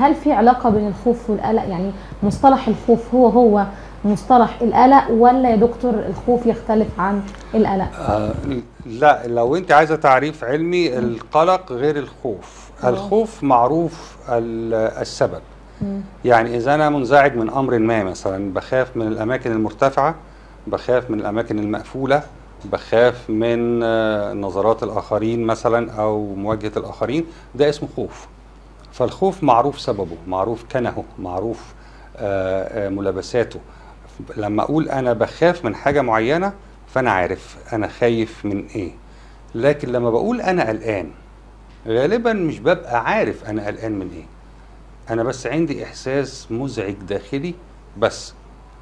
هل في علاقة بين الخوف والقلق؟ يعني مصطلح الخوف هو هو مصطلح القلق ولا يا دكتور الخوف يختلف عن القلق؟ آه لا لو انت عايزة تعريف علمي القلق غير الخوف. آه. الخوف معروف ال- السبب. مم. يعني إذا أنا منزعج من أمر ما مثلا بخاف من الأماكن المرتفعة بخاف من الأماكن المقفولة بخاف من آه، نظرات الآخرين مثلا أو مواجهة الآخرين ده اسمه خوف. فالخوف معروف سببه معروف كنهه معروف آه، آه، ملابساته. لما أقول أنا بخاف من حاجة معينة فأنا عارف أنا خايف من إيه. لكن لما بقول أنا قلقان غالبا مش ببقى عارف أنا قلقان من إيه. أنا بس عندي إحساس مزعج داخلي بس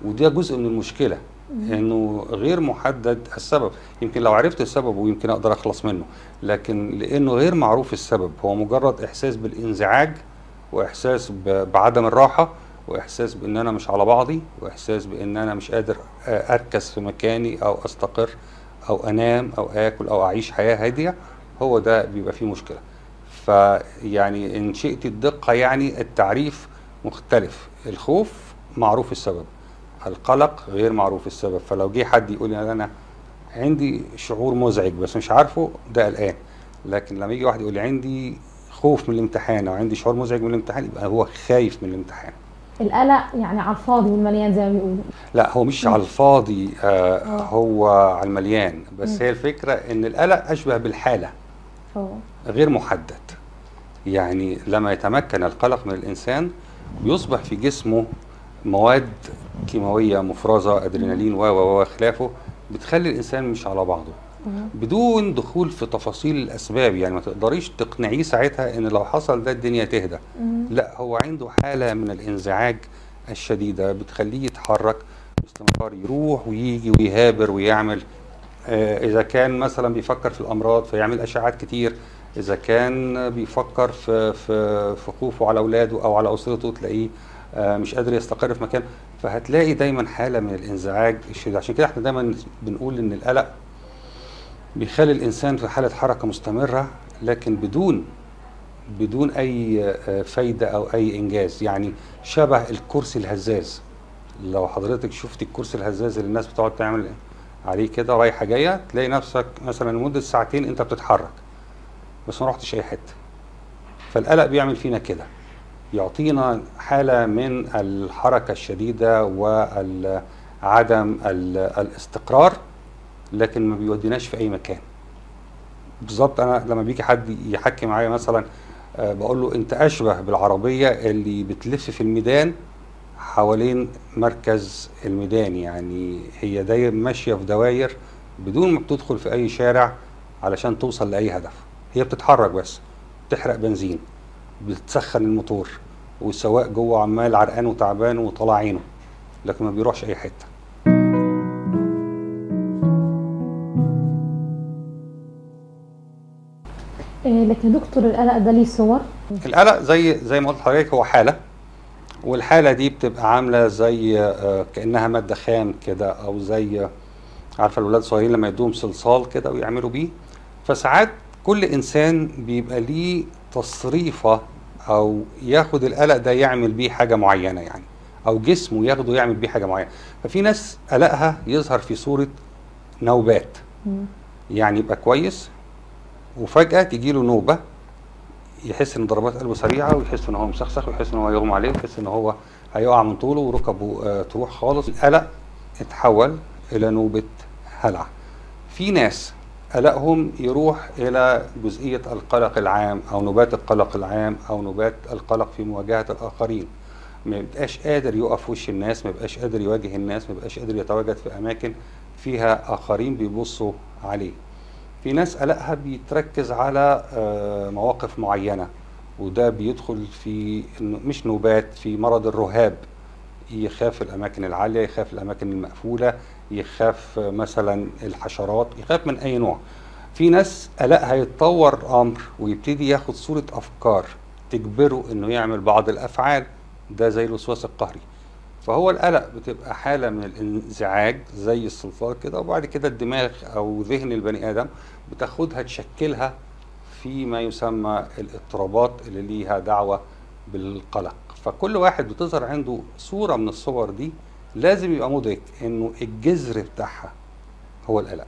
وده جزء من المشكلة. إنه غير محدد السبب. يمكن لو عرفت السبب ويمكن أقدر أخلص منه. لكن لأنه غير معروف السبب. هو مجرد إحساس بالإنزعاج وإحساس بعدم الراحة وإحساس بإن أنا مش على بعضي وإحساس بإن أنا مش قادر أركز في مكاني أو أستقر أو أنام أو آكل أو أعيش حياة هادية. هو ده بيبقى فيه مشكلة. فيعني إن شئت الدقة يعني التعريف مختلف. الخوف معروف السبب. القلق غير معروف السبب. فلو جه حد يقول لي أنا عندي شعور مزعج بس مش عارفه ده قلقان. لكن لما يجي واحد يقول لي عندي خوف من الامتحان أو عندي شعور مزعج من الامتحان يبقى هو خايف من الامتحان. القلق يعني على الفاضي والمليان زي ما بيقولوا. لا هو مش على الفاضي آه آه. هو على المليان. بس مم. هي الفكرة إن القلق أشبه بالحالة. آه غير محدد. يعني لما يتمكن القلق من الإنسان بيصبح في جسمه مواد كيماوية مفرزة أدرينالين و و وخلافه بتخلي الإنسان مش على بعضه. بدون دخول في تفاصيل الأسباب يعني ما تقدريش تقنعيه ساعتها إن لو حصل ده الدنيا تهدى. لا هو عنده حالة من الإنزعاج الشديدة بتخليه يتحرك باستمرار يروح ويجي ويهابر ويعمل. آه، إذا كان مثلا بيفكر في الأمراض فيعمل أشعاعات كتير. إذا كان بيفكر في في في خوفه على أولاده أو على أسرته تلاقيه آه، مش قادر يستقر في مكان. فهتلاقي دايما حالة من الإنزعاج الشديد. عشان كده إحنا دايما بنقول إن القلق بيخلي الإنسان في حالة حركة مستمرة لكن بدون بدون أي آه، فايدة أو أي إنجاز. يعني شبه الكرسي الهزاز. لو حضرتك شفت الكرسي الهزاز اللي الناس بتقعد تعمل عليه كده رايحة جاية تلاقي نفسك مثلا لمدة ساعتين أنت بتتحرك بس ما رحتش أي حتة. فالقلق بيعمل فينا كده. يعطينا حالة من الحركة الشديدة وعدم الاستقرار لكن ما بيوديناش في أي مكان. بالظبط أنا لما بيجي حد يحكي معايا مثلا آه، بقول له أنت أشبه بالعربية اللي بتلف في الميدان حوالين مركز الميدان يعني هي داير ماشية في دواير بدون ما بتدخل في أي شارع علشان توصل لأي هدف. هي بتتحرك بس بتحرق بنزين. بتسخن الموتور والسواق جوه عمال عرقان وتعبان وطلع عينه لكن ما بيروحش أي حتة. إيه لكن دكتور القلق ده ليه صور؟ القلق زي زي ما قلت لحضرتك هو حالة والحالة دي بتبقى عاملة زي آه، كأنها مادة خام كده أو زي عارفة الولاد الصغيرين لما يدوهم صلصال كده ويعملوا بيه. فساعات كل إنسان بيبقى ليه تصريفة أو ياخد القلق ده يعمل بيه حاجة معينة يعني أو جسمه ياخده يعمل بيه حاجة معينة. ففي ناس قلقها يظهر في صورة نوبات. يعني يبقى كويس وفجأة تيجي له نوبة يحس إن ضربات قلبه سريعة ويحس إن هو مسخسخ ويحس إن هو يغمى عليه ويحس إن هو هيقع من طوله وركبه آه تروح خالص. القلق اتحول إلى نوبة هلع. في ناس قلقهم يروح إلى جزئية القلق العام أو نوبات القلق العام أو نوبات القلق في مواجهة الآخرين. ما يبقاش قادر يقف وش الناس ما يبقاش قادر يواجه الناس ما يبقاش قادر يتواجد في أماكن فيها آخرين بيبصوا عليه. في ناس قلقها بيتركز على آه، مواقف معينة وده بيدخل في مش نوبات في مرض الرهاب. يخاف الأماكن العالية يخاف الأماكن المقفولة يخاف مثلا الحشرات يخاف من أي نوع. في ناس قلقها يتطور أمر ويبتدي ياخد صورة أفكار تجبره إنه يعمل بعض الأفعال ده زي الوسواس القهري. فهو القلق بتبقى حالة من الانزعاج زي الصلصال كده وبعد كده الدماغ أو ذهن البني آدم بتاخدها تشكلها في ما يسمى الإضطرابات اللي ليها دعوة بالقلق. فكل واحد بتظهر عنده صورة من الصور دي لازم يبقى مدرك إنه الجذر بتاعها هو القلق.